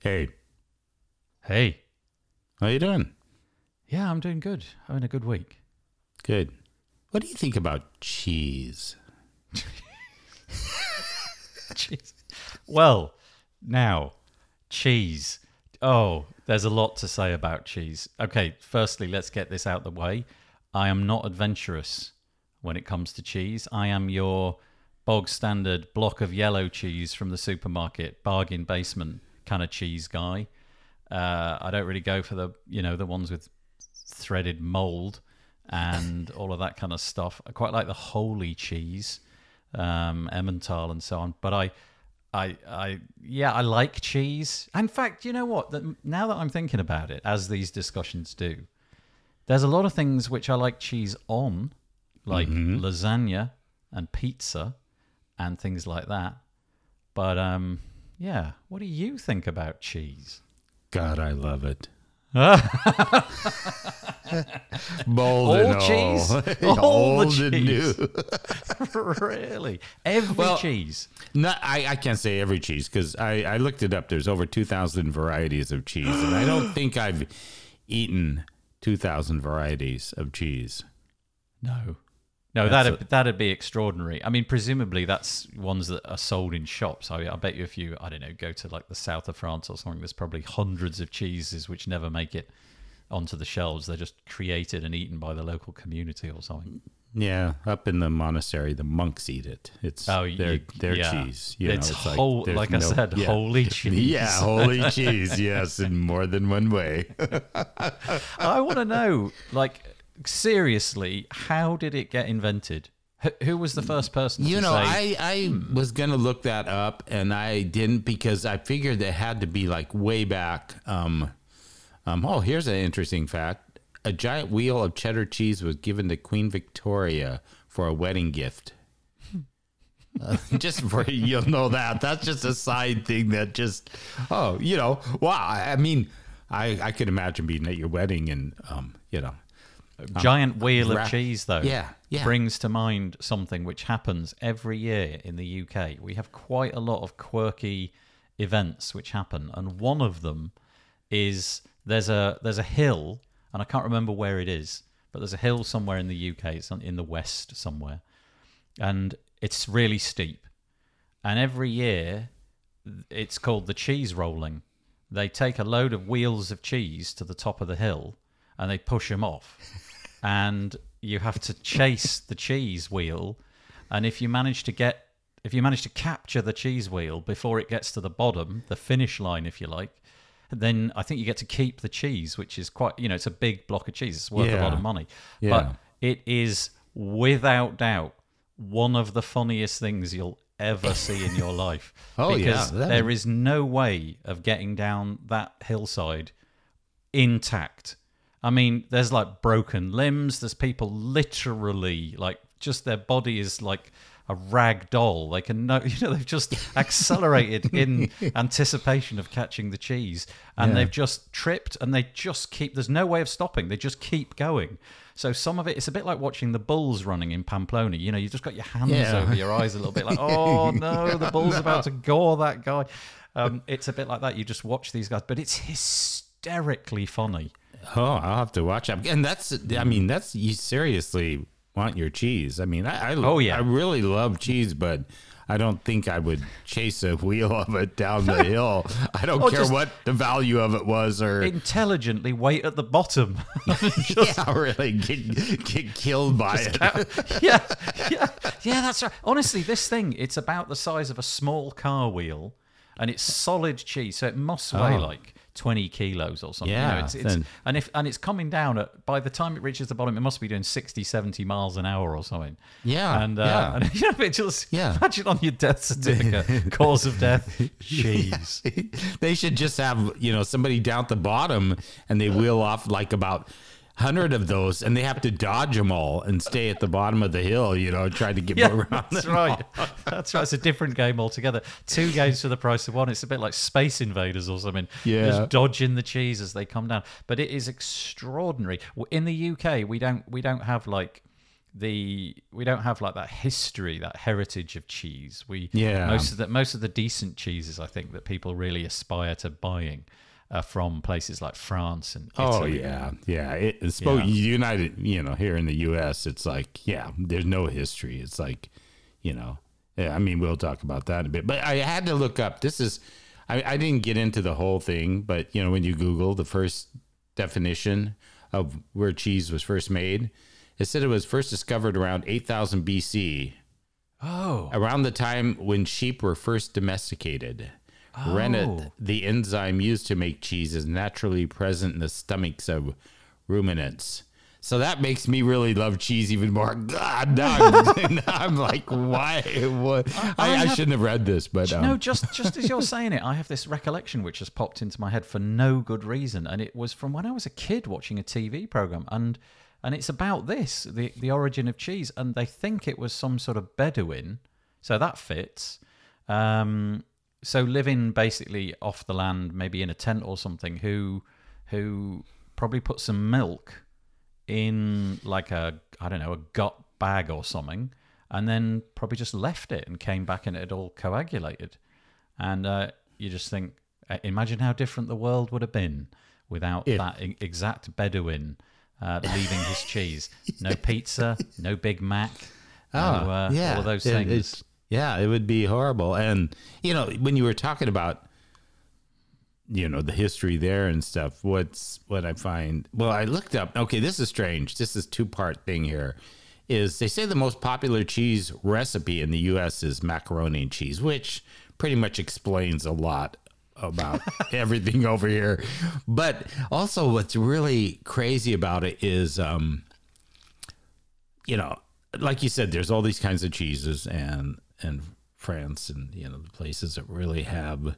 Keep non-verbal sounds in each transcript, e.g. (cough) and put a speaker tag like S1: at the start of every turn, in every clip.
S1: Hey,
S2: Hey.
S1: how you doing?
S2: Yeah, I'm doing good. Having a good week.
S1: Good. What do you think about cheese?
S2: Cheese. Well, now, cheese. Oh, there's a lot to say about cheese. Okay, firstly, let's get this out the way. I am not adventurous when it comes to cheese. I am your bog standard block of yellow cheese from the supermarket, bargain basement kind of cheese guy. Uh, I don't really go for the, you know, the ones with threaded mold and (laughs) all of that kind of stuff. I quite like the holy cheese, um, Emmental and so on. But I, I, I, yeah, I like cheese. In fact, you know what? That now that I'm thinking about it, as these discussions do, there's a lot of things which I like cheese on, like lasagna and pizza and things like that. But um, yeah, what do you think about cheese?
S1: God, I love it. (laughs) Bold
S2: All
S1: and all.
S2: cheese? (laughs) All the cheese.
S1: new. (laughs)
S2: really? Every
S1: Well-
S2: cheese.
S1: No, I, I can't say every cheese because I, I looked it up. There's over 2,000 varieties of cheese, and I don't (gasps) think I've eaten 2,000 varieties of cheese.
S2: No. No,
S1: That's
S2: that'd that'd be extraordinary. I mean, presumably that's ones that are sold in shops. I, I bet you if you, I don't know, go to like the south of France or something, there's probably hundreds of cheeses which never make it onto the shelves. They're just created and eaten by the local community or something.
S1: Yeah, up in the monastery, the monks eat it. It's
S2: Oh,
S1: their,
S2: you-
S1: their
S2: yeah.
S1: cheese. You
S2: It's
S1: know,
S2: whole-
S1: there's
S2: like I said,
S1: yeah.
S2: holy (laughs) cheese.
S1: Yeah, holy (laughs) cheese. Yes, in more than one way. (laughs)
S2: I want to know, like, seriously, how did it get invented? Who, was the first person
S1: You know,
S2: say,
S1: I, I was going to look that up and I didn't because I figured it had to be like way back. Um, um, oh, here's an interesting fact. A giant wheel of cheddar cheese was given to Queen Victoria for a wedding gift. (laughs) Uh, just for you'll know that that's just a side thing that just oh you know wow I I mean I I could imagine being at your wedding and um you know
S2: giant wheel
S1: ra-
S2: of cheese though
S1: Yeah, yeah.
S2: brings to mind something which happens every year in the UK. We have quite a lot of quirky events which happen and one of them is there's a there's a hill and I can't remember where it is, but there's a hill somewhere in the UK, it's in the west somewhere. And it's really steep. And every year it's called the cheese rolling. They take a load of wheels of cheese to the top of the hill and they push them off. And you have to chase the cheese wheel. And if you manage to get, if you manage to capture the cheese wheel before it gets to the bottom, the finish line, if you like, then I think you get to keep the cheese, which is quite, you know, it's a big block of cheese. It's worth a lot of money.
S1: Yeah.
S2: But it is without doubt one of the funniest things you'll ever see in your (laughs) life.
S1: Oh, yeah,
S2: because
S1: that-
S2: there is no way of getting down that hillside intact. I mean, there's like broken limbs. There's people literally like just their body is like a rag doll. They can know, (laughs) you know, they've just (laughs) accelerated in anticipation of catching the cheese, and
S1: Yeah.
S2: they've just tripped, and they just keep. There's no way of stopping. They just keep going. So some of it, it's a bit like watching the bulls running in Pamplona. You know, you've just got your hands
S1: Yeah.
S2: over your eyes a little bit, like, oh (laughs) no, the bull's about to gore that guy. Um, it's a bit like that. You just watch these guys, but it's hysterically funny.
S1: Oh, I'll have to watch it. And that's, I mean, that's you seriously want your cheese. I mean, I, I
S2: Oh, yeah.
S1: I really love cheese, but I don't think I would chase a (laughs) wheel of it down the hill. I don't (laughs) care what the value of it was, or
S2: Intelligently wait at the bottom. (laughs)
S1: just, yeah, really get get killed by it.
S2: yeah, yeah, yeah. That's right. Honestly, this thing it's about the size of a small car wheel, and it's solid cheese, so it must weigh
S1: Oh.
S2: like twenty kilos or something. you know, it's, it's, and if and it's coming down at by the time it reaches the bottom, it must be doing 60, 70 miles an hour or something.
S1: Yeah,
S2: and uh,
S1: yeah.
S2: and (laughs) you know, it just
S1: Yeah.
S2: imagine on your death certificate, (laughs) cause of death, cheese. (laughs)
S1: they should just have you know somebody down at the bottom, and they wheel off like about. Hundred of those, and they have to dodge them all and stay at the bottom of the hill. You know, try to get
S2: Yeah,
S1: around.
S2: that's right. That's right. It's a different game altogether. Two games for the price of one. It's a bit like Space Invaders or something.
S1: Yeah.
S2: just dodging the cheese as they come down. But it is extraordinary. In the UK, we don't we don't have like the we don't have like that history, that heritage of cheese. We
S1: Yeah.
S2: most of the most of the decent cheeses I think that people really aspire to buying from places like France and
S1: Oh
S2: Italy.
S1: yeah, yeah. It, it's
S2: Yeah.
S1: United. You know, here in the U.S., it's like yeah, there's no history. It's like, you know, yeah. I mean, we'll talk about that a bit. But I had to look up. This is, I, I didn't get into the whole thing, but you know, when you Google the first definition of where cheese was first made, it said it was first discovered around 8000 BC,
S2: Oh,
S1: around the time when sheep were first domesticated. Rennet,
S2: Oh.
S1: the enzyme used to make cheese, is naturally present in the stomachs of ruminants. So that makes me really love cheese even more. (laughs) God, now I'm, (laughs) now I'm like, why? What? I, I,
S2: have-
S1: shouldn't have read this, but um,
S2: no, just just as you're saying it, I have this recollection which has popped into my head for no good reason, and it was from when I was a kid watching a TV program, and and it's about this, the the origin of cheese, and they think it was some sort of Bedouin, so that fits. Um, so living basically off the land, maybe in a tent or something, who who probably put some milk in like a I don't know a gut bag or something, and then probably just left it and came back and it had all coagulated. And uh, you just think, uh, imagine how different the world would have been without that exact Bedouin uh, (laughs) leaving his cheese. No pizza, no Big Mac, no,
S1: Oh,
S2: uh,
S1: yeah.
S2: all of those things.
S1: it's- yeah, it would be horrible. And, you know, when you were talking about, you know, the history there and stuff, what's what I find, well, I looked up, okay, this is strange. This is two part thing here. Is they say the most popular cheese recipe in the U.S. is macaroni and cheese, which pretty much explains a lot about (laughs) everything over here. But also, what's really crazy about it is, um, you know, like you said, there's all these kinds of cheeses and and France and you know the places that really have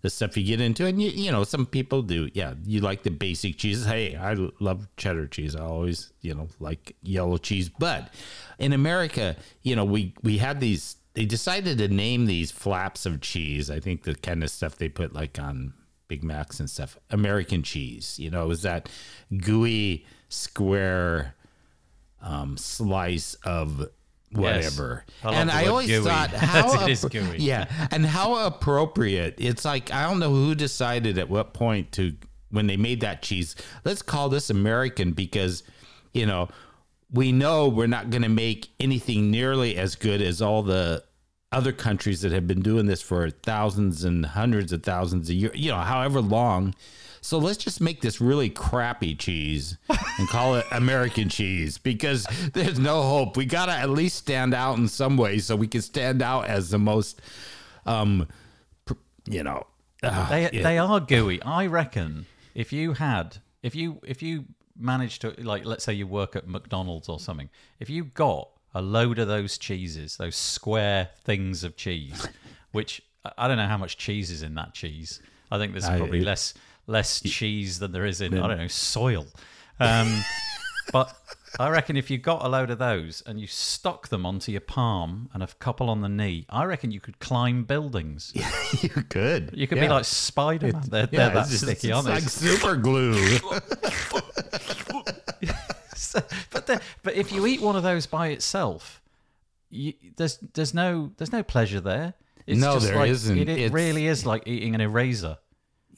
S1: the stuff you get into, and you you know some people do. Yeah, you like the basic cheeses. Hey, I love cheddar cheese. I always you know like yellow cheese, but in America, you know we we had these. They decided to name these flaps of cheese. I think the kind of stuff they put like on Big Macs and stuff. American cheese. You know, it was that gooey square um, slice of whatever.
S2: I
S1: and I always
S2: gooey.
S1: thought (laughs) how appro- (laughs) yeah, and how appropriate. It's like I don't know who decided at what point to when they made that cheese. Let's call this American because you know we know we're not going to make anything nearly as good as all the other countries that have been doing this for thousands and hundreds of thousands of years, you know, however long. So let's just make this really crappy cheese and call it American cheese because there's no hope. We got to at least stand out in some way so we can stand out as the most, um, pr- you know, uh,
S2: They they are gooey. I reckon if you had if you if you managed to like let's say you work at McDonald's or something, if you got a load of those cheeses, those square things of cheese, which I- I don't know how much cheese is in that cheese. I think there's
S1: I-
S2: probably less less cheese than there is in I don't know soil. Um, (laughs) but I reckon if you got a load of those and you stuck them onto your palm and a couple on the knee, I reckon you could climb buildings. (laughs)
S1: you could.
S2: You could
S1: Yeah.
S2: be like Spider Man. They're,
S1: Yeah,
S2: they're that
S1: just-
S2: sticky,
S1: it's
S2: aren't
S1: like super glue.
S2: So- (laughs) but the, but if you eat one of those by itself, you, there's there's no there's no pleasure there. It's
S1: No,
S2: just
S1: there
S2: like,
S1: isn't.
S2: It, it really is like eating an eraser.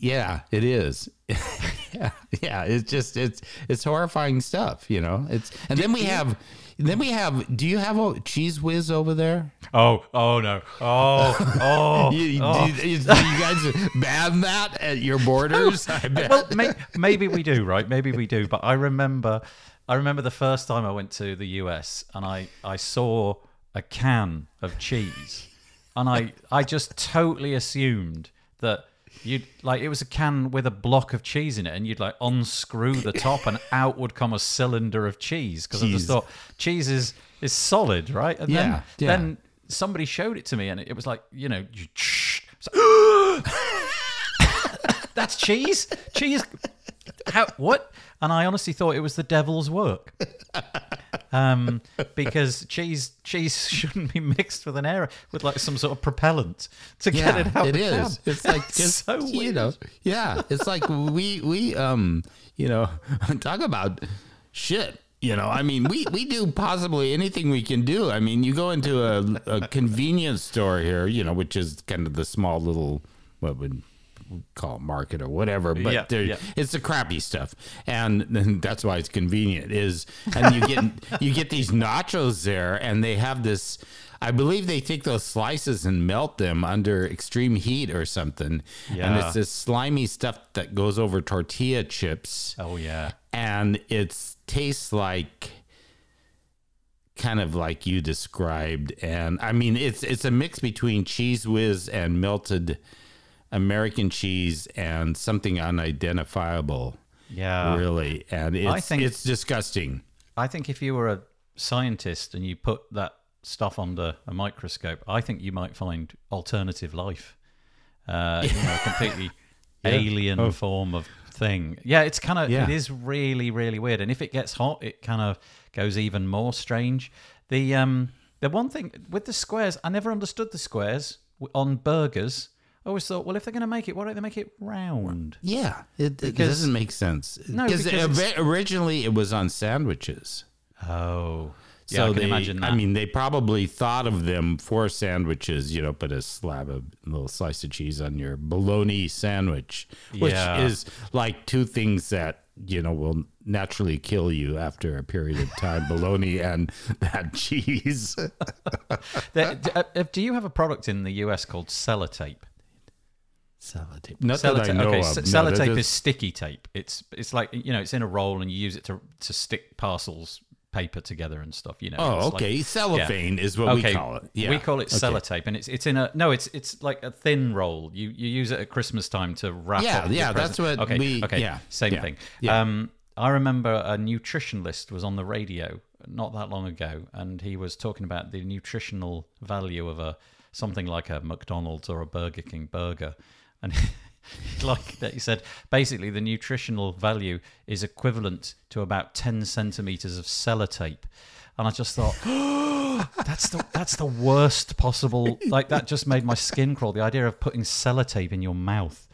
S1: Yeah, it is. (laughs) yeah, yeah. It's just it's it's horrifying stuff, you know. It's and then we have then we have. Do you have a Cheez Whiz over there?
S2: Oh oh no oh (laughs) oh.
S1: You,
S2: oh.
S1: do, you, do you guys ban that at your borders? (laughs)
S2: Well, may, maybe we do, right? Maybe we do. But I remember, I remember the first time I went to the US and I, I saw a can of cheese, and I, I just totally assumed that you'd like it was a can with a block of cheese in it, and you'd like unscrew the top, and (laughs) out would come a cylinder of cheese because I just
S1: Cheese.
S2: thought cheese is is solid, right? And
S1: Yeah,
S2: then
S1: yeah.
S2: then somebody showed it to me, and it was like you know. You, it's like, (laughs) (laughs) that's cheese. Cheese. How? What? And I honestly thought it was the devil's work. Um, because cheese cheese (laughs) shouldn't be mixed with an air with like some sort of propellant to get it out.
S1: it
S2: the
S1: is.
S2: can.
S1: It's like (laughs) just
S2: so
S1: you
S2: weird.
S1: know. Yeah, it's like we we um you know (laughs) talk about shit. You know, I mean, we, we do possibly anything we can do. I mean, you go into a, a convenience store here, you know, which is kind of the small little, what would call it market or whatever, but
S2: Yeah, yeah.
S1: it's the crappy stuff, and then (laughs) that's why it's convenient. Is and you get (laughs) you get these nachos there, and they have this. I believe they take those slices and melt them under extreme heat or something, and it's this slimy stuff that goes over tortilla chips
S2: Oh yeah.
S1: and it tastes like kind of like you described and i mean it's it's a mix between Cheez Whiz and melted american cheese and something unidentifiable
S2: Yeah.
S1: really and it's
S2: think-
S1: it's disgusting
S2: I think if you were a scientist and you put that stuff under a microscope, I think you might find alternative life. Uh, you know, a completely (laughs) alien form of thing. Yeah, it's kind of
S1: Yeah.
S2: it is really really weird. And if it gets hot, it kind of goes even more strange. The um the one thing with the squares, I never understood the squares on burgers. I always thought, well, if they're going to make it, why don't they make it round?
S1: yeah it, it doesn't make sense
S2: No,
S1: because ori- originally it was on sandwiches
S2: Oh, yeah,
S1: So
S2: I
S1: they,
S2: imagine that.
S1: I mean, they probably thought of them for sandwiches. You know, put a slab of little slice of cheese on your bologna sandwich, which
S2: Yeah.
S1: is like two things that you know will naturally kill you after a period of time: bologna (laughs) and that cheese. (laughs)
S2: There- uh, do you have a product in the US called sellotape?
S1: Sellotape. Not that I
S2: Sellotape.
S1: know
S2: Okay,
S1: of.
S2: s-
S1: No,
S2: sellotape
S1: that
S2: is sticky tape. It's it's like you know it's in a roll and you use it to to stick parcels paper together and stuff. You know.
S1: Oh,
S2: It's like-
S1: okay. Cellophane is what
S2: okay,
S1: we call it. Yeah.
S2: we call it
S1: Okay.
S2: sellotape, and it's it's in a no, it's it's like a thin roll. You you use it at Christmas time to wrap.
S1: Yeah, yeah, that's what
S2: okay,
S1: we-
S2: Okay,
S1: yeah,
S2: same
S1: yeah,
S2: thing.
S1: yeah.
S2: Um, I remember a nutritionist was on the radio not that long ago, and he was talking about the nutritional value of a something like a McDonald's or a Burger King burger, and. (laughs) like that he said basically the nutritional value is equivalent to about 10 centimeters of sellotape and i just thought (gasps) that's the that's the worst possible like that just made my skin crawl the idea of putting sellotape in your mouth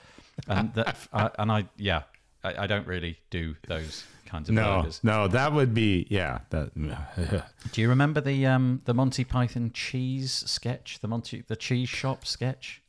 S2: and that I, and i yeah I, I don't really do those kinds of
S1: No,
S2: burgers
S1: no, that would be yeah. That (laughs)
S2: do you remember the um the monty python cheese sketch the monty the cheese shop sketch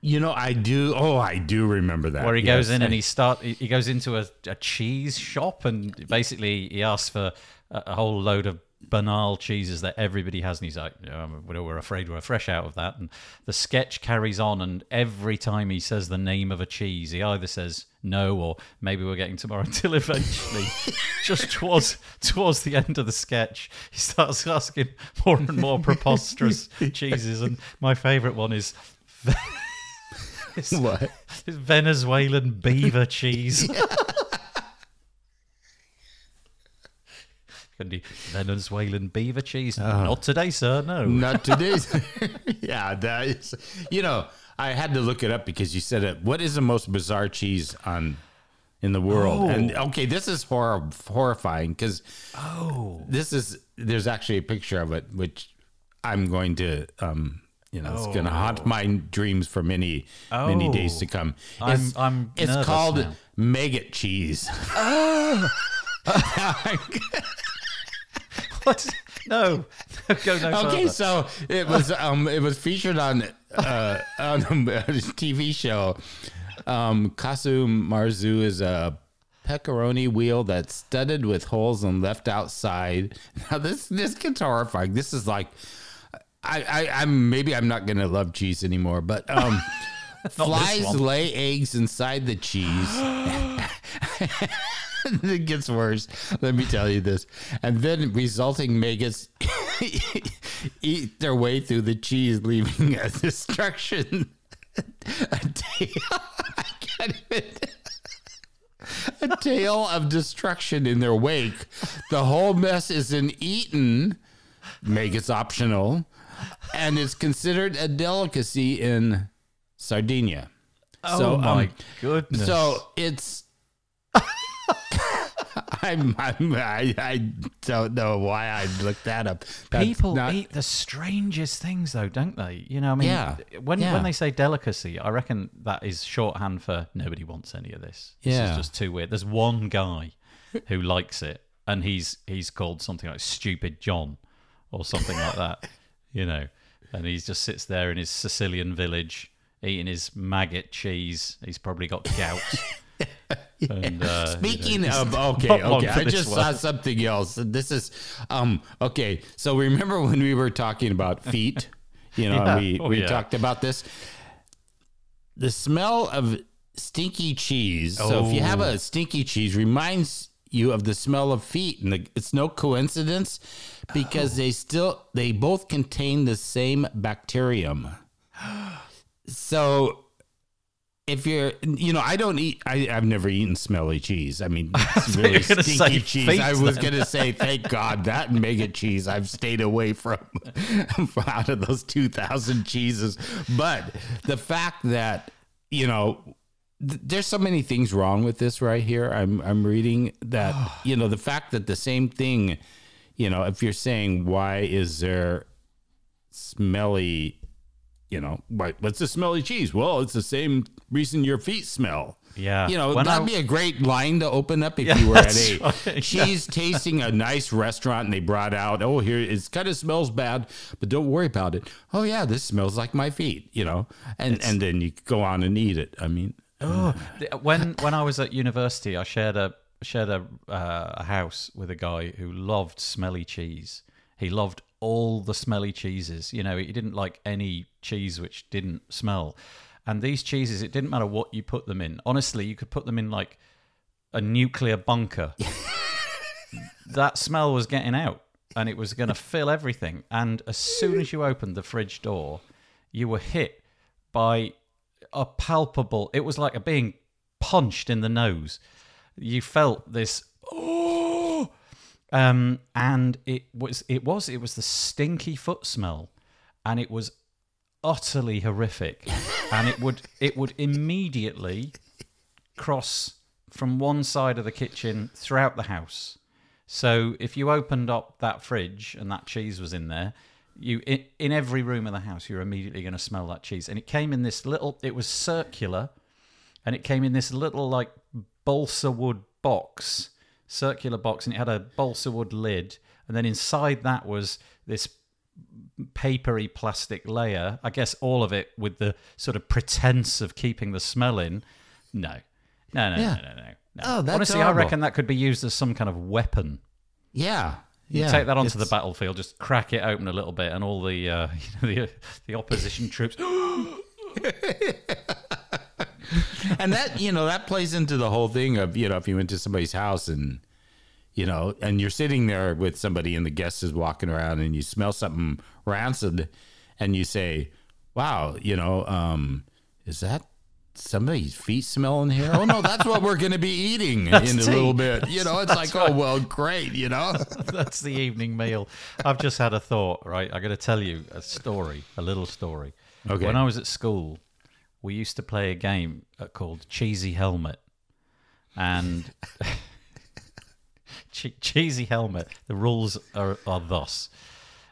S1: you know, I do. Oh, I do remember that.
S2: where he goes in and he start he goes into a, a cheese shop and basically he asks for a, a whole load of banal cheeses that everybody has and he's like "No, we're we're afraid we're fresh out of that and the sketch carries on and every time he says the name of a cheese he either says no or maybe we're getting tomorrow (laughs) until eventually (laughs) just towards towards the end of the sketch he starts asking more and more (laughs) preposterous cheeses and my favorite one is (laughs)
S1: what?
S2: it's Venezuelan beaver cheese. (laughs) Can do Venezuelan beaver cheese? Not today, sir. No.
S1: Not (laughs) today. yeah, that is. You know, I had to look it up because you said it. What is the most bizarre cheese on in the world?
S2: Oh.
S1: And okay, this is horror, horrifying because
S2: Oh,
S1: this is. There's actually a picture of it, which I'm going to. um you know, it's going to haunt my dreams for many, many
S2: Oh.
S1: days to come.
S2: I'm-
S1: It's,
S2: I'm
S1: it's
S2: nervous
S1: called
S2: now.
S1: maggot cheese. (laughs)
S2: what? No. Go no
S1: Okay,
S2: further.
S1: so it was um it was featured on uh on a (laughs) TV show. Um Casu Marzu is a pecorino wheel that's studded with holes and left outside. Now this this gets horrifying. This is like I, I I'm maybe I'm not gonna love cheese anymore, but um (laughs) flies lay eggs inside the cheese. (laughs) it gets worse. Let me tell you this. And then resulting maggots (laughs) eat their way through the cheese, leaving a destruction. A tail. I can't even. A tale of destruction in their wake. The whole mess isn't eaten. Maggots optional, and it's considered a delicacy in Sardinia.
S2: Oh my
S1: um,
S2: goodness.
S1: so it's. (laughs) I'm, I'm I, I don't know why I looked that up. That's
S2: People
S1: not-
S2: eat the strangest things, though, don't they? You know, I mean,
S1: Yeah,
S2: when
S1: yeah.
S2: when they say delicacy, I reckon that is shorthand for nobody wants any of this. This
S1: Yeah.
S2: is just too weird. There's one guy who likes it, and he's he's called something like Stupid John or something like that, (laughs) you know, and he just sits there in his Sicilian village eating his maggot cheese. He's probably got gout. (laughs) (laughs) And, uh,
S1: Speaking
S2: you know,
S1: of (laughs) okay, okay, I just
S2: one.
S1: saw something else. This is um okay. So remember when we were talking about feet? You know,
S2: Yeah.
S1: we
S2: Oh,
S1: we
S2: yeah.
S1: talked about this. The smell of stinky cheese. So if you have
S2: Oh.
S1: a stinky cheese, reminds you of the smell of feet, and the, it's no coincidence because they still they both contain the same bacterium. (gasps) So if you're, you know, I don't eat. I, I've never eaten smelly cheese. I mean, (laughs) it's really stinky cheese. I was gonna say, (laughs) thank God that mega cheese I've stayed away from, from (laughs) out of those two thousand cheeses. But the fact that you know. Th- There's so many things wrong with this right here. I'm I'm reading that (sighs) you know the fact that the same thing, you know, if you're saying why is there smelly you know, what, what's the smelly cheese? Well, it's the same reason your feet smell.
S2: Yeah.
S1: You know,
S2: When
S1: that'd
S2: I-
S1: be a great line to open up if
S2: Yeah,
S1: you were at a
S2: right.
S1: cheese tasting a nice restaurant and they brought out, oh, here it kind of smells bad, but don't worry about it. Oh yeah, this smells like my feet, you know, and and then you go on and eat it. I mean,
S2: Oh, when when I was at university, I shared a shared a, uh, a house with a guy who loved smelly cheese. He loved all the smelly cheeses. You know, he didn't like any cheese which didn't smell. And these cheeses, it didn't matter what you put them in. Honestly, you could put them in like a nuclear bunker. (laughs) that smell was getting out and it was going to fill everything. And as soon as you opened the fridge door, you were hit by a palpable, it was like a being punched in the nose. You felt this, oh, um, and it was, it was, it was the stinky foot smell, and it was utterly horrific, and it would, it would immediately cross from one side of the kitchen throughout the house. So if you opened up that fridge and that cheese was in there, you in, in every room of the house, you're immediately going to smell that cheese. And it came in this little. It was circular, and it came in this little like balsa wood box, circular box, and it had a balsa wood lid. And then inside that was this papery plastic layer. I guess all of it with the sort of pretense of keeping the smell in. No, no, no,
S1: Yeah.
S2: no, no, no. no.
S1: Oh, that's
S2: Honestly,
S1: horrible.
S2: I reckon that could be used as some kind of weapon.
S1: yeah, yeah.
S2: Take that onto the battlefield, just crack it open a little bit, and all the uh, (laughs) you know, the the opposition troops. (gasps) (laughs)
S1: and that you know that plays into the whole thing of you know if you went to somebody's house and you know and you're sitting there with somebody and the guest is walking around and you smell something rancid and you say wow you know um is that somebody's feet smelling here oh no (laughs) that's what we're going to be eating in a
S2: tea.
S1: little bit you know it's like oh well great you know (laughs)
S2: That's the evening meal. I've just had a thought. Right, I'm going to tell you a story, a little story.
S1: Okay.
S2: When I was at school, we used to play a game uh, called Cheesy Helmet, and (laughs) che- Cheesy Helmet. The rules are, are thus: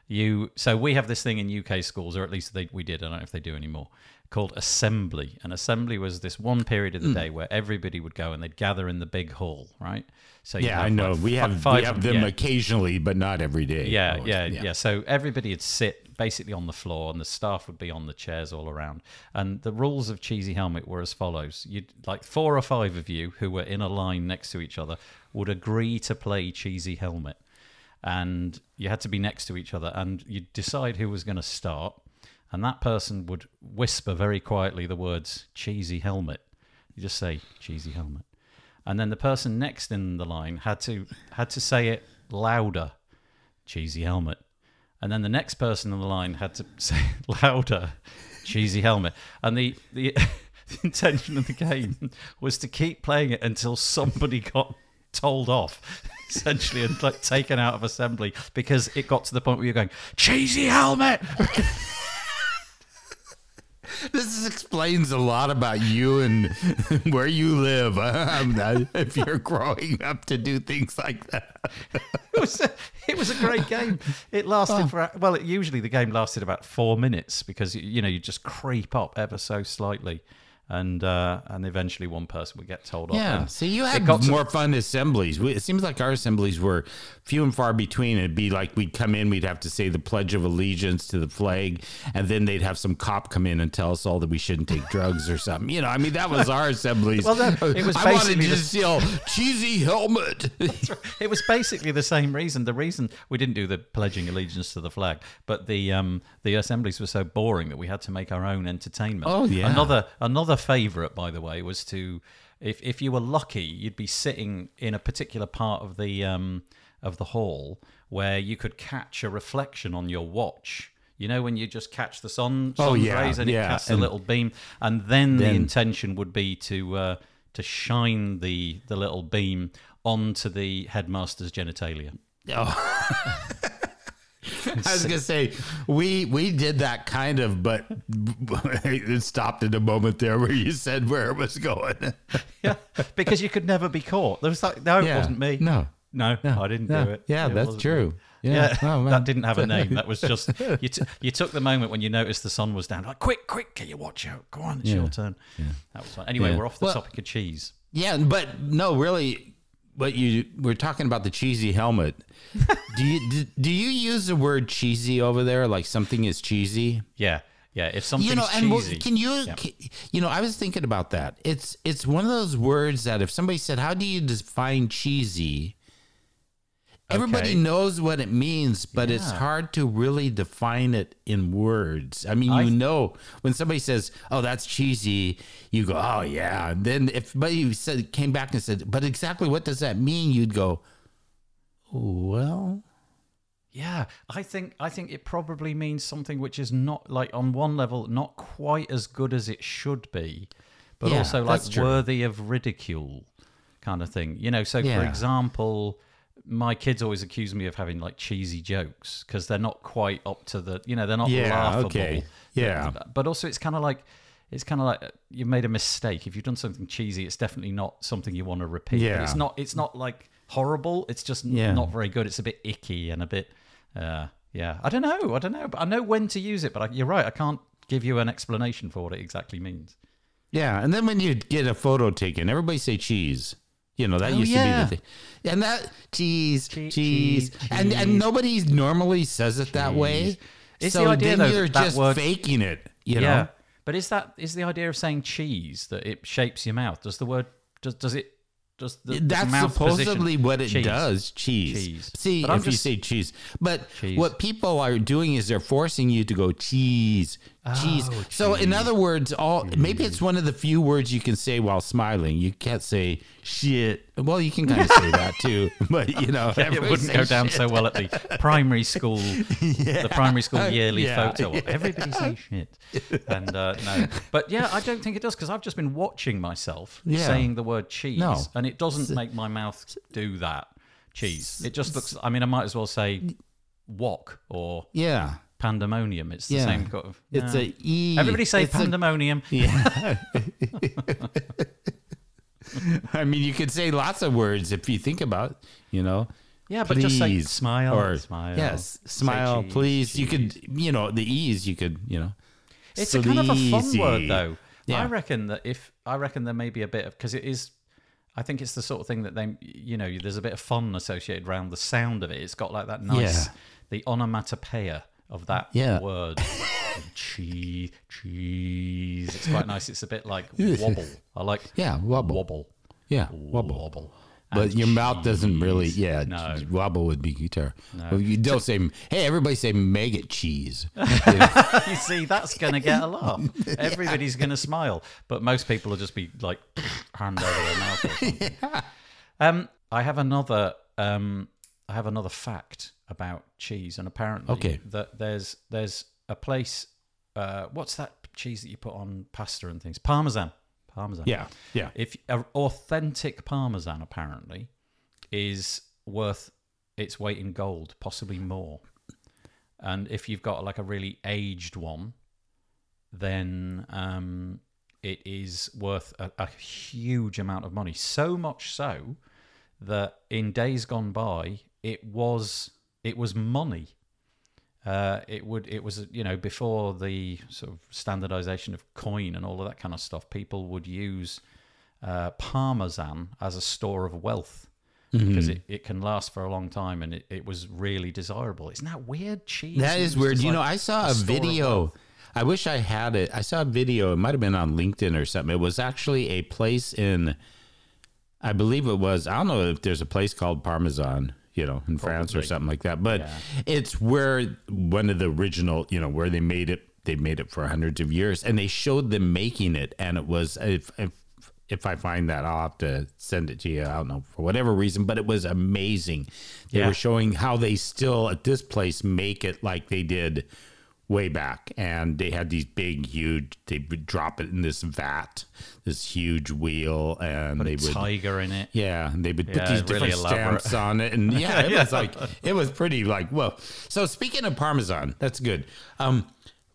S2: you. So we have this thing in UK schools, or at least they, we did. I don't know if they do anymore. Called assembly, and assembly was this one period of the hmm. day where everybody would go and they'd gather in the big hall, right? So
S1: yeah i know
S2: like,
S1: we
S2: fi-
S1: have we have them
S2: yeah.
S1: occasionally but not every day
S2: Yeah,
S1: always.
S2: yeah, yeah, So everybody would sit basically on the floor, and the staff would be on the chairs all around. And the rules of Cheesy Helmet were as follows: you'd like four or five of you who were in a line next to each other would agree to play Cheesy Helmet, and you had to be next to each other, and you'd decide who was going to start, and that person would whisper very quietly the words "Cheesy Helmet." You just say "Cheesy Helmet." And then the person next in the line had to had to say it louder cheesy helmet. And then the next person in the line had to (laughs) say louder, cheesy helmet. And the, the, (laughs) the intention of the game was to keep playing it until somebody got told off, (laughs) essentially, and like taken out of assembly because it got to the point where you're going, cheesy helmet.
S1: This explains a lot about you and (laughs) where you live. (laughs) If you're growing up to do things like that, (laughs)
S2: It was a, it was a great game. It lasted oh. for well. It, usually the game lasted about four minutes because you know you just creep up ever so slightly, and uh, and eventually one person would get told off.
S1: Yeah. See, you had
S2: got to-
S1: more fun assemblies. We, it seems like our assemblies were few and far between. It'd be like we'd come in, we'd have to say the Pledge of Allegiance to the flag, and then they'd have some cop come in and tell us all that we shouldn't take drugs or something. You know, I mean, that was our assemblies.
S2: Well, no, it was (laughs)
S1: I wanted to
S2: the-
S1: yell cheesy helmet. (laughs)
S2: it was basically the same reason. The reason we didn't do the pledging allegiance to the flag, but the um, the assemblies were so boring that we had to make our own entertainment.
S1: Oh, yeah.
S2: Another another favourite, by the way, was to if if you were lucky, you'd be sitting in a particular part of the um, of the hall where you could catch a reflection on your watch. You know when you just catch the sun,
S1: Oh,
S2: sun's
S1: yeah,
S2: rays and
S1: yeah,
S2: it casts a little beam, and then, the intention would be to uh, to shine the the little beam onto the headmaster's genitalia. (laughs)
S1: I was gonna say we we did that kind of, but (laughs) it stopped at a moment there where you said where it was going. (laughs)
S2: Yeah, because you could never be caught. There was like, no, it wasn't me.
S1: No.
S2: no, I didn't
S1: Yeah,
S2: do it.
S1: yeah,
S2: It
S1: that's true.
S2: me.
S1: Yeah.
S2: Yeah,
S1: Oh, (laughs)
S2: that didn't have a name. That was just you. T- you took the moment when you noticed the sun was down. Like, quick, quick, get your watch out. Go on, it's your turn. That was fun. Anyway,
S1: Yeah.
S2: we're off the
S1: Well-
S2: topic of cheese.
S1: Yeah, but no, really, what you we're talking about the cheesy helmet. do you do, do you use the word cheesy over there? Like something is cheesy?
S2: Yeah, yeah. If something's
S1: you know, and
S2: cheesy,
S1: can you, can- you know, I was thinking about that. It's it's one of those words that if somebody said, "How do you define cheesy?" Everybody
S2: Okay.
S1: knows what it means, but it's hard to really define it in words. I mean,
S2: I-
S1: you know, when somebody says, "Oh, that's cheesy," you go, "Oh, yeah." And then if but you said came back and said, "But exactly what does that mean?" You'd go, "Well,
S2: Yeah, I think I think it probably means something which is not like on one level not quite as good as it should be, but
S1: Yeah,
S2: also like worthy of ridicule, kind of thing. You know, so for example, my kids always accuse me of having like cheesy jokes because they're not quite up to the you know they're not
S1: Yeah,
S2: laughable.
S1: okay. Yeah.
S2: but also it's kind of like. It's kind of like uh, you've made a mistake. If you've done something cheesy, it's definitely not something you want to repeat. But
S1: Yeah.
S2: It's not. It's not like horrible. It's just
S1: Yeah.
S2: not very good. It's a bit icky and a bit, uh, yeah. I don't know. I don't know. But I know when to use it. But I, you're right. I can't give you an explanation for what it exactly means.
S1: Yeah, and then when you get a photo taken, everybody say cheese. You know that
S2: Oh,
S1: used
S2: yeah.
S1: to be the thing, and that cheese,
S2: Che-
S1: cheese,
S2: cheese,
S1: and and nobody normally says it that way.
S2: It's
S1: so
S2: the idea,
S1: then
S2: though,
S1: you're
S2: that
S1: just
S2: word-
S1: faking it. You
S2: yeah.
S1: know,
S2: But is that is the idea of saying cheese that it shapes your mouth? Does the word does does it does the
S1: that's
S2: mouth
S1: supposedly
S2: position-
S1: what it
S2: Cheese.
S1: does. Cheese.
S2: Cheese.
S1: See, if you say cheese, but
S2: Cheese.
S1: what people are doing is they're forcing you to go cheese, cheese.
S2: Oh,
S1: So, in other words, all maybe it's one of the few words you can say while smiling. You can't say shit. Well, you can kind of say that too, (laughs) but you know,
S2: it wouldn't go down
S1: shit.
S2: so well at the primary school, (laughs) yeah. the primary school yearly
S1: Yeah,
S2: photo. Everybody say shit, and uh, no, but yeah, I don't think it does because I've just been watching myself
S1: Yeah.
S2: saying the word cheese,
S1: No.
S2: and it doesn't make my mouth do that. Cheese. It just looks. I mean, I might as well say wok or
S1: Yeah,
S2: pandemonium. It's the
S1: Yeah.
S2: same kind of.
S1: it's
S2: no.
S1: a e.
S2: Everybody say
S1: it's a-
S2: pandemonium. (laughs)
S1: yeah. (laughs) I mean, you could say lots of words if you think about, it, you know.
S2: Yeah, but just say
S1: Please,
S2: smile,
S1: or
S2: smile.
S1: Yes,
S2: say
S1: smile,
S2: cheese,
S1: please. You could, you know, the e's. You could, you know.
S2: It's a kind of a fun
S1: sleazy.
S2: word, though.
S1: Yeah.
S2: I reckon that if I reckon there may be a bit of because it is, I think it's the sort of thing that they, you know, there's a bit of fun associated around the sound of it. It's got like that nice,
S1: Yeah.
S2: the onomatopoeia of that
S1: Yeah.
S2: word. (laughs) cheese, cheese. It's quite nice. It's a bit like (laughs) wobble. I like
S1: Yeah, wobble.
S2: wobble,
S1: Yeah, wobble.
S2: wobble.
S1: But your mouth doesn't really. Yeah,
S2: No.
S1: wobble would be guitar. Well, You don't say, "Hey, everybody say maggot cheese." (laughs)
S2: you see, that's going to get a laugh. Everybody's going to smile, but most people will just be like hand over their mouth. Or something. Um, I have another. Um, I have another fact about cheese, and apparently,
S1: Okay.
S2: that there's there's a place. Uh, what's that cheese that you put on pasta and things? Parmesan. Parmesan.
S1: yeah, yeah.
S2: If a authentic parmesan apparently is worth its weight in gold, possibly more. And if you've got like a really aged one, then um, it is worth a, a huge amount of money. So much so that in days gone by, it was it was money. Uh, it would. It was you know before the sort of standardization of coin and all of that kind of stuff. People would use uh, parmesan as a store of wealth
S1: Mm-hmm.
S2: because it, it can last for a long time and it, it was really desirable. Isn't that weird? Cheese.
S1: That is weird. You know, I saw a, video. I wish I had it. I saw a video. It might have been on LinkedIn or something. It was actually a place in, I believe it was. I don't know if there's a place called Parmesan, you know, in France or something like that. But
S2: Yeah.
S1: it's where one of the original, you know, where they made it. They made it for hundreds of years, and they showed them making it, and it was if if if I find that, I'll have to send it to you. I don't know for whatever reason, but it was amazing. They
S2: Yeah.
S1: were showing how they still at this place make it like they did way back, and they had these big, huge. They would drop it in this vat, this huge wheel, and they would.
S2: tiger in it.
S1: Yeah, and they would put these different stamps on it, and (laughs) yeah, it was like it was pretty like whoa. So speaking of parmesan, that's good. Um,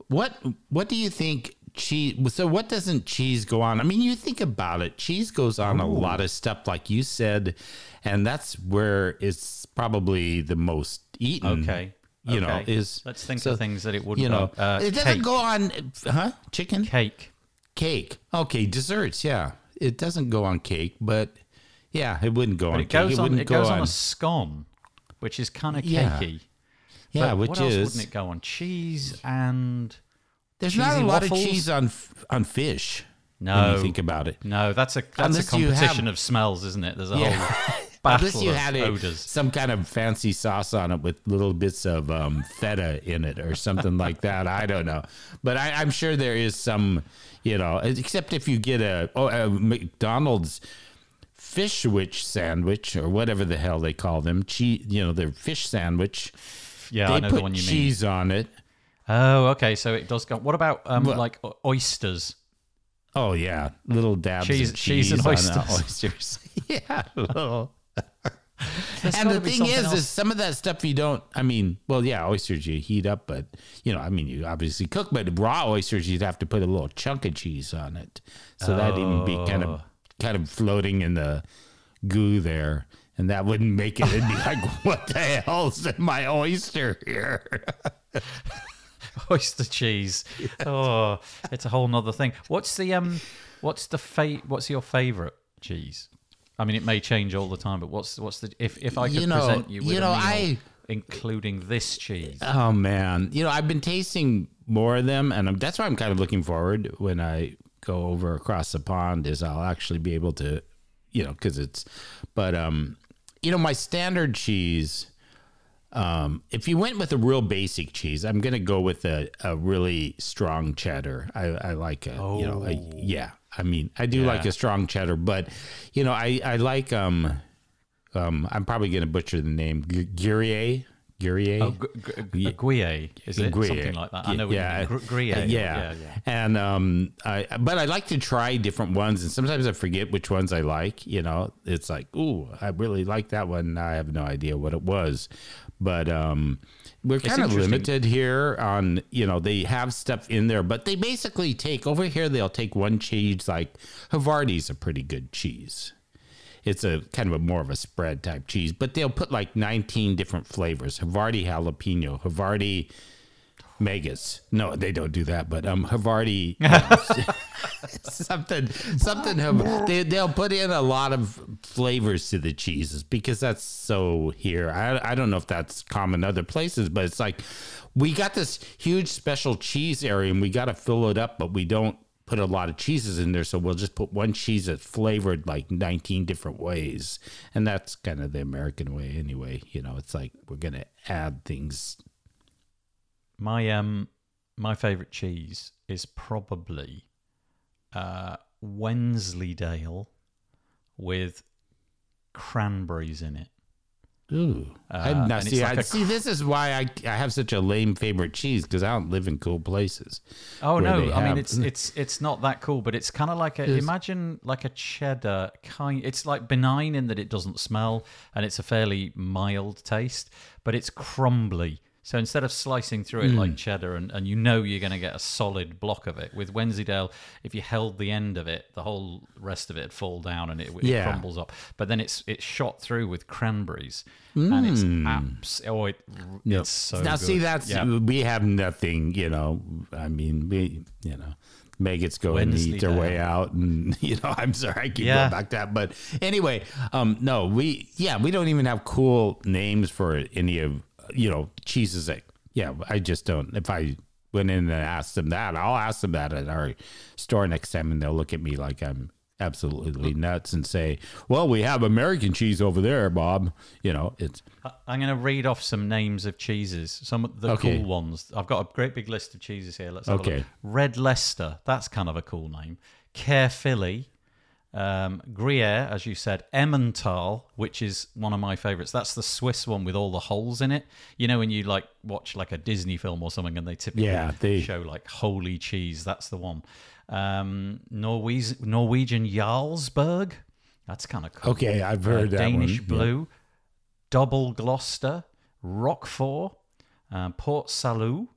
S1: what what do you think cheese? So what doesn't cheese go on? I mean, you think about it, cheese goes on a lot of stuff, like you said, and that's where it's probably the most eaten.
S2: Okay.
S1: You know, is
S2: Let's think
S1: so,
S2: of things that it would.
S1: you know,
S2: uh,
S1: it doesn't
S2: cake.
S1: go on, huh? Chicken
S2: cake.
S1: cake. Okay, desserts. Yeah, it doesn't go on cake, but yeah, it wouldn't go on
S2: It
S1: cake.
S2: goes on.
S1: wouldn't
S2: It
S1: go
S2: goes on a scone, which is kind of
S1: Yeah.
S2: cakey.
S1: yeah,
S2: But
S1: which
S2: what else
S1: is
S2: wouldn't it go on? Cheese and
S1: there's not a lot
S2: waffles?
S1: of cheese on on fish. when
S2: No.
S1: you think about it.
S2: no. That's a that's
S1: Unless
S2: a
S1: you have-
S2: competition of smells, isn't it? There's a
S1: Yeah.
S2: whole battle
S1: Unless you had a, some kind of fancy sauce on it with little bits of um, feta in it or something like that. I don't know, but I, I'm sure there is some, you know, except if you get a, oh, a McDonald's fish witch sandwich or whatever the hell they call them, cheese, you know, their fish sandwich.
S2: Yeah,
S1: they
S2: I know
S1: put
S2: the one you mean.
S1: cheese on it.
S2: Oh, okay. So it does go. What about um,
S1: Well-
S2: like oysters?
S1: Oh yeah, little dabs
S2: Cheese-
S1: of
S2: cheese
S1: cheese,
S2: and oysters.
S1: oysters. (laughs) yeah, little. (laughs) And the thing is,
S2: else.
S1: is some of that stuff you don't. I mean, well, yeah, oysters you heat up, but you know, I mean, you obviously cook. But raw oysters, you'd have to put a little chunk of cheese on it, so that'd even be kind
S2: Oh.
S1: of kind of floating in the goo there, and that wouldn't make it. It'd be (laughs) like, what the hell's in my oyster here? (laughs)
S2: oyster cheese. Oh, it's a whole nother thing. What's the um? What's the fate? What's your favorite cheese? I mean, it may change all the time, but what's what's the if if I could
S1: You know-
S2: present you with
S1: you know, I-
S2: including this cheese?
S1: Oh man, you know I've been tasting more of them, and I'm, that's why I'm kind of looking forward when I go over across the pond. Is I'll actually be able to, you know, because it's, but um, you know my standard cheese. Um, if you went with a real basic cheese, I'm gonna go with a, a really strong cheddar. I, I like a, you know, a, yeah. I mean, I do like a strong cheddar, but you know, I I like um, um, I'm probably gonna butcher the name Gruyere. Gruyere.
S2: Oh, gu- gu- Gruyere, is it
S1: Gruyere.
S2: something like that? I know
S1: yeah.
S2: Gr- Gruyere.
S1: uh, yeah,
S2: yeah, yeah.
S1: And um, I but I like to try different ones, and sometimes I forget which ones I like. You know, it's like, ooh, I really like that one. I have no idea what it was, but um, we're kind of limited here on you know they have stuff in there, but they basically take over here. They'll take one cheese like Havarti's a pretty good cheese. It's a kind of a more of a spread type cheese, but they'll put like 19 different flavors. Havarti jalapeno, Havarti megas. No, they don't do that, but um Havarti (laughs) something something they they'll put in a lot of flavors to the cheeses because that's so here. I I don't know if that's common other places, but it's like we got this huge special cheese area and we got to fill it up, but we don't put a lot of cheeses in there, so we'll just put one cheese that's flavored like 19 different ways. And that's kind of the American way anyway. You know, it's like we're going to add things.
S2: My um, my favorite cheese is probably uh, Wensleydale with cranberries in it.
S1: Ooh. I,
S2: Uh,
S1: now, see,
S2: like
S1: I,
S2: a
S1: see, this is why I, I have such a lame favorite cheese because I don't live in cool places.
S2: Oh no! I mean, it's it's it's not that cool, but it's kind of like a imagine like a cheddar kind. It's like benign in that it doesn't smell and it's a fairly mild taste, but it's crumbly. So instead of slicing through it like cheddar and, and you know you're going to get a solid block of it, with Wensleydale, if you held the end of it, the whole rest of it would fall down and it, it
S1: Yeah.
S2: crumbles up. But then it's it's shot through with cranberries and it's abs- oh it, it's so
S1: now, see,
S2: good.
S1: that's
S2: Yeah.
S1: we have nothing. You know, I mean, we, you know, maggots go and eat their way out, and (laughs) you know, I'm sorry, I keep
S2: Yeah.
S1: going back to that, but anyway, um, no, we, yeah, we don't even have cool names for any of you know cheeses. That, yeah, I just don't. If I went in and asked them that, I'll ask them that at our store next time, and they'll look at me like I'm absolutely nuts and say, "Well, we have American cheese over there, Bob." You know, it's
S2: I'm going to read off some names of cheeses, some of the
S1: Okay.
S2: cool ones. I've got a great big list of cheeses here. Let's have a
S1: Okay.
S2: look. Red Leicester, that's kind of a cool name. Caerphilly, um, Gruyere, as you said, Emmental, which is one of my favorites. That's the Swiss one with all the holes in it. You know when you like watch like a Disney film or something, and they typically
S1: Yeah, they-
S2: show like holy cheese. That's the one. Um, Norwegian Norwegian Jarlsberg. That's kind of cool.
S1: okay. I've
S2: Uh,
S1: heard that
S2: Danish
S1: one. Yeah.
S2: Blue, Double Gloucester, Roquefort, um, Port Salut.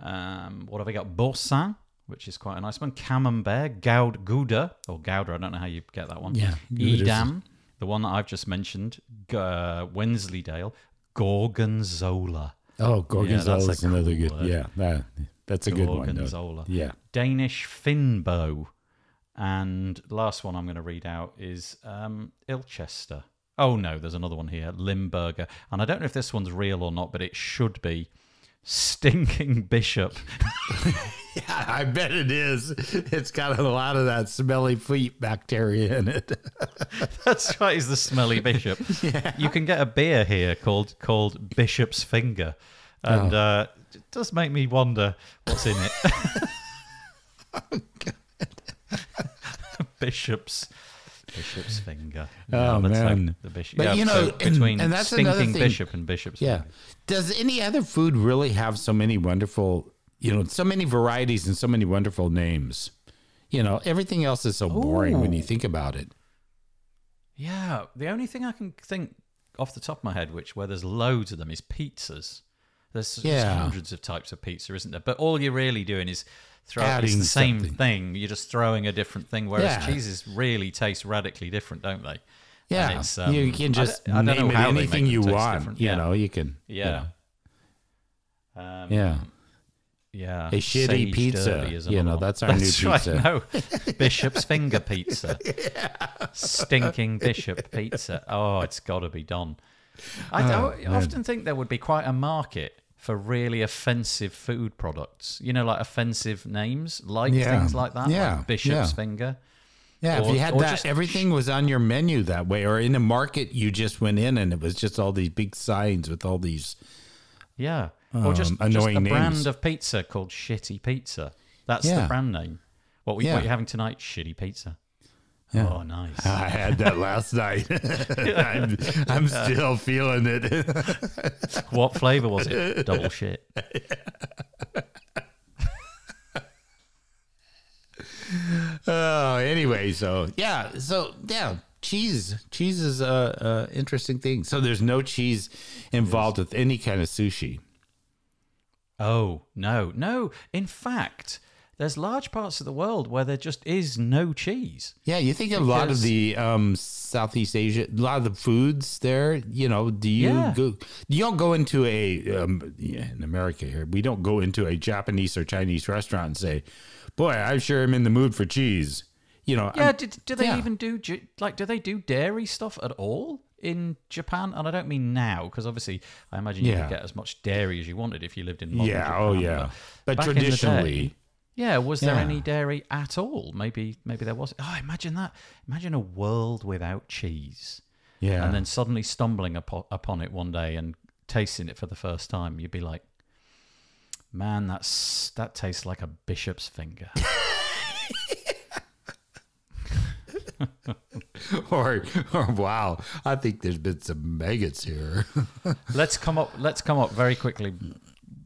S2: Um, what have I got? Boursin, which is quite a nice one. Camembert, Goud, Gouda, or Gouda, I don't know how you get that one.
S1: Yeah,
S2: Edam, the one that I've just mentioned, G- uh, Wensleydale, Gorgonzola.
S1: Oh, Gorgonzola
S2: that's a
S1: is another good.
S2: word.
S1: Yeah, that, that's a good one.
S2: Gorgonzola.
S1: Yeah.
S2: Danish Fynbo. And last one I'm going to read out is um, Ilchester. Oh, no, there's another one here Limburger. And I don't know if this one's real or not, but it should be Stinking Bishop. (laughs)
S1: Yeah, I bet it is. It's got a lot of that smelly feet bacteria in it. (laughs)
S2: That's right, he's the smelly bishop. (laughs) You can get a beer here called called Bishop's Finger. And uh, it does make me wonder what's in it. Oh, god Bishop's Bishop's Finger.
S1: Oh,
S2: let's hope
S1: man.
S2: The bishop.
S1: But,
S2: yeah,
S1: you
S2: so
S1: know, and-
S2: between
S1: and that's
S2: Stinking
S1: thing-
S2: Bishop and Bishop's
S1: Yeah.
S2: Finger.
S1: Does any other food really have so many wonderful, you know, so many varieties and so many wonderful names? You know, everything else is so boring when you think about it.
S2: Yeah, the only thing I can think off the top of my head, which where there's loads of them, is pizzas. There's,
S1: Yeah.
S2: hundreds of types of pizza, isn't there? But all you're really doing is throw it's the same
S1: something.
S2: thing. You're just throwing a different thing. Whereas
S1: Yeah.
S2: cheeses really taste radically different, don't they?
S1: Yeah,
S2: it's, um,
S1: you can
S2: I
S1: just
S2: I don't know
S1: name it
S2: how
S1: anything you want.
S2: different.
S1: You
S2: Yeah.
S1: know, you can.
S2: Yeah. Um,
S1: Yeah.
S2: Yeah.
S1: A shitty pizza. You know, that's our new
S2: That's right,
S1: pizza.
S2: no. (laughs) Bishop's finger pizza. (laughs) Stinking bishop pizza. Oh, it's got to be done. I,
S1: Oh,
S2: I often think there would be quite a market for really offensive food products. You know, like offensive names, like
S1: Yeah.
S2: things like that.
S1: Yeah,
S2: Like Bishop's
S1: yeah.
S2: finger.
S1: Yeah, if you had that,
S2: just-
S1: everything was on your menu that way, or in a market, you just went in and it was just all these big signs with all these.
S2: Yeah. Or just,
S1: Um,
S2: just a
S1: annoying
S2: brand of pizza called Shitty Pizza. That's
S1: Yeah.
S2: the brand name. What, we, what you're having tonight? Shitty pizza.
S1: Yeah.
S2: Oh, nice.
S1: I had that last night. (laughs) I'm, I'm still feeling it. (laughs)
S2: what flavor was it? Double shit. (laughs)
S1: oh, anyway, so yeah, so yeah, cheese. Cheese is a, a interesting thing. So there's no cheese involved with any kind of sushi.
S2: Oh, no, no. In fact, there's large parts of the world where there just is no cheese.
S1: Yeah, you think a lot of the um, Southeast Asia, a lot of the foods there. You know, do you
S2: Yeah.
S1: go? You don't go into a um, yeah, in America here. We don't go into a Japanese or Chinese restaurant and say, "Boy, I sure am in the mood for cheese." You know,
S2: Yeah, do, do they
S1: yeah.
S2: even do, like, do they do dairy stuff at all in Japan? And I don't mean now, because obviously I imagine you
S1: Yeah.
S2: could get as much dairy as you wanted if you lived in modern
S1: yeah,
S2: Japan.
S1: oh yeah. But,
S2: day-
S1: traditionally,
S2: Yeah, was there
S1: Yeah.
S2: any dairy at all? Maybe, maybe there was. Oh, imagine that! Imagine a world without cheese,
S1: yeah,
S2: and then suddenly stumbling upon, upon it one day and tasting it for the first time. You'd be like, "Man, that's that tastes like a bishop's finger." (laughs)
S1: or, or wow, I think there's been some maggots here. (laughs)
S2: let's come up. Let's come up very quickly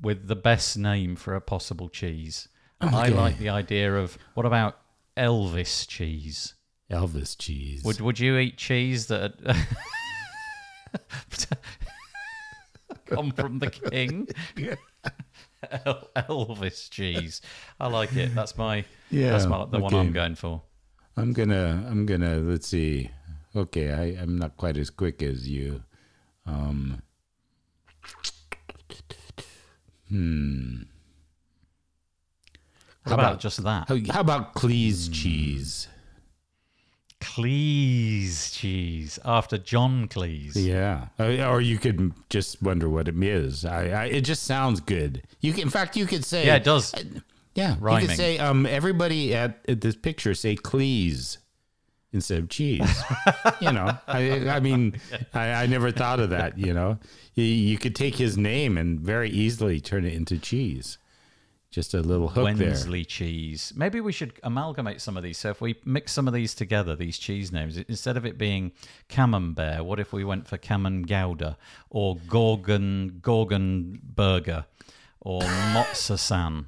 S2: with the best name for a possible cheese. I
S1: Okay.
S2: like the idea of what about Elvis cheese?
S1: Elvis cheese.
S2: Would Would you eat cheese that? (laughs) come from the king. (laughs) El- Elvis cheese. I like it. That's my
S1: Yeah,
S2: that's my, the one. I'm going for.
S1: I'm gonna. I'm gonna. Let's see. Okay, I, I'm not quite as quick as you. Um. Hmm. How
S2: about,
S1: about-
S2: just that?
S1: How, how about Cleese
S2: Hmm.
S1: cheese?
S2: Cleese cheese after John Cleese.
S1: Yeah, Uh, or you could just wonder what it is. I, I it just sounds good. You can, in fact, you could say
S2: Yeah, it does.
S1: Yeah, you could say um everybody at, at this picture say Cleese instead of cheese. (laughs) you know, I I mean, I, I never thought of that. You know, you, you could take his name and very easily turn it into cheese. Just a little hook there.
S2: Wensley cheese. Maybe we should amalgamate some of these. So if we mix some of these together, these cheese names, instead of it being Camembert, what if we went for Camembert Gouda or Gorgon Gorgon Burger or (sighs) Mozzasan?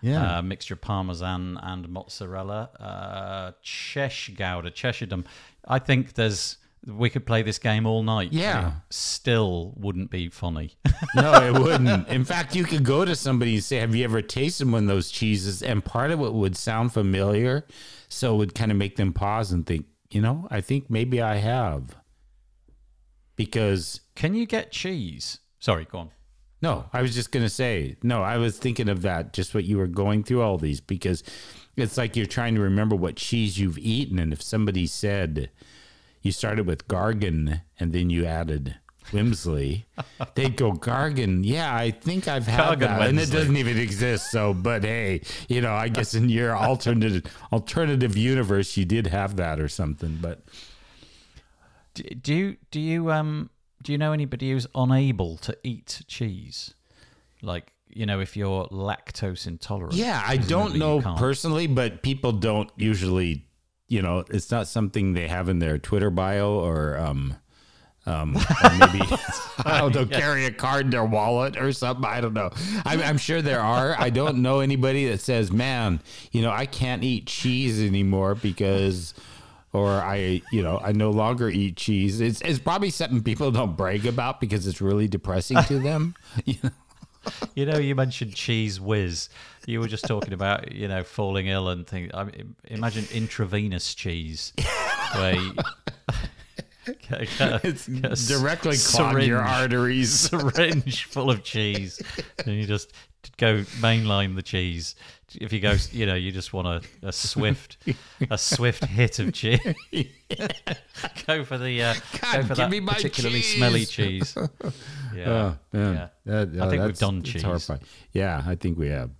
S1: Yeah,
S2: Uh, mixture of parmesan and mozzarella. Uh, Chesh Gouda, Cheshire I think there's we could play this game all night.
S1: Yeah.
S2: It still wouldn't be funny. (laughs)
S1: no, it wouldn't. In fact, you could go to somebody and say, "Have you ever tasted one of those cheeses?" And part of it would sound familiar, so it would kind of make them pause and think, "You know, I think maybe I have." Because
S2: Can you get cheese? Sorry, go on.
S1: No, I was just going to say, no, I was thinking of that, just what you were going through all these, because it's like you're trying to remember what cheese you've eaten. And if somebody said you started with Gargan and then you added Wimsley, (laughs) they'd go, Gargan, yeah, I think I've had
S2: Gargan
S1: that. And it doesn't even exist. So, but hey, you know, I guess in your (laughs) alternative, alternative universe, you did have that or something. But
S2: Do, do you do you um do you know anybody who's unable to eat cheese? Like you know, if you're lactose intolerant.
S1: Yeah, I don't know personally, but people don't usually, you know, it's not something they have in their Twitter bio or um um maybe I don't know, carry a card in their wallet or something. I don't know. I'm, I'm sure there are. I don't know anybody that says, "Man, you know, I can't eat cheese anymore because." Or I, you know, I no longer eat cheese. It's, it's probably something people don't brag about because it's really depressing to them. (laughs) You know?
S2: You know, you mentioned Cheez Whiz. You were just talking about you know falling ill and things. I mean, imagine intravenous cheese, where you, (laughs) get- get a-
S1: It's
S2: get a
S1: directly clog your arteries. (laughs)
S2: syringe full of cheese, and you just go mainline the cheese. If you go, you know, you just want a, a swift, a swift hit of cheese. (laughs) go for the, uh,
S1: God,
S2: go for that particularly
S1: cheese.
S2: smelly cheese. Yeah,
S1: Oh, man.
S2: yeah.
S1: That-
S2: I
S1: oh,
S2: think we've done cheese.
S1: horrifying. Yeah, I think we have.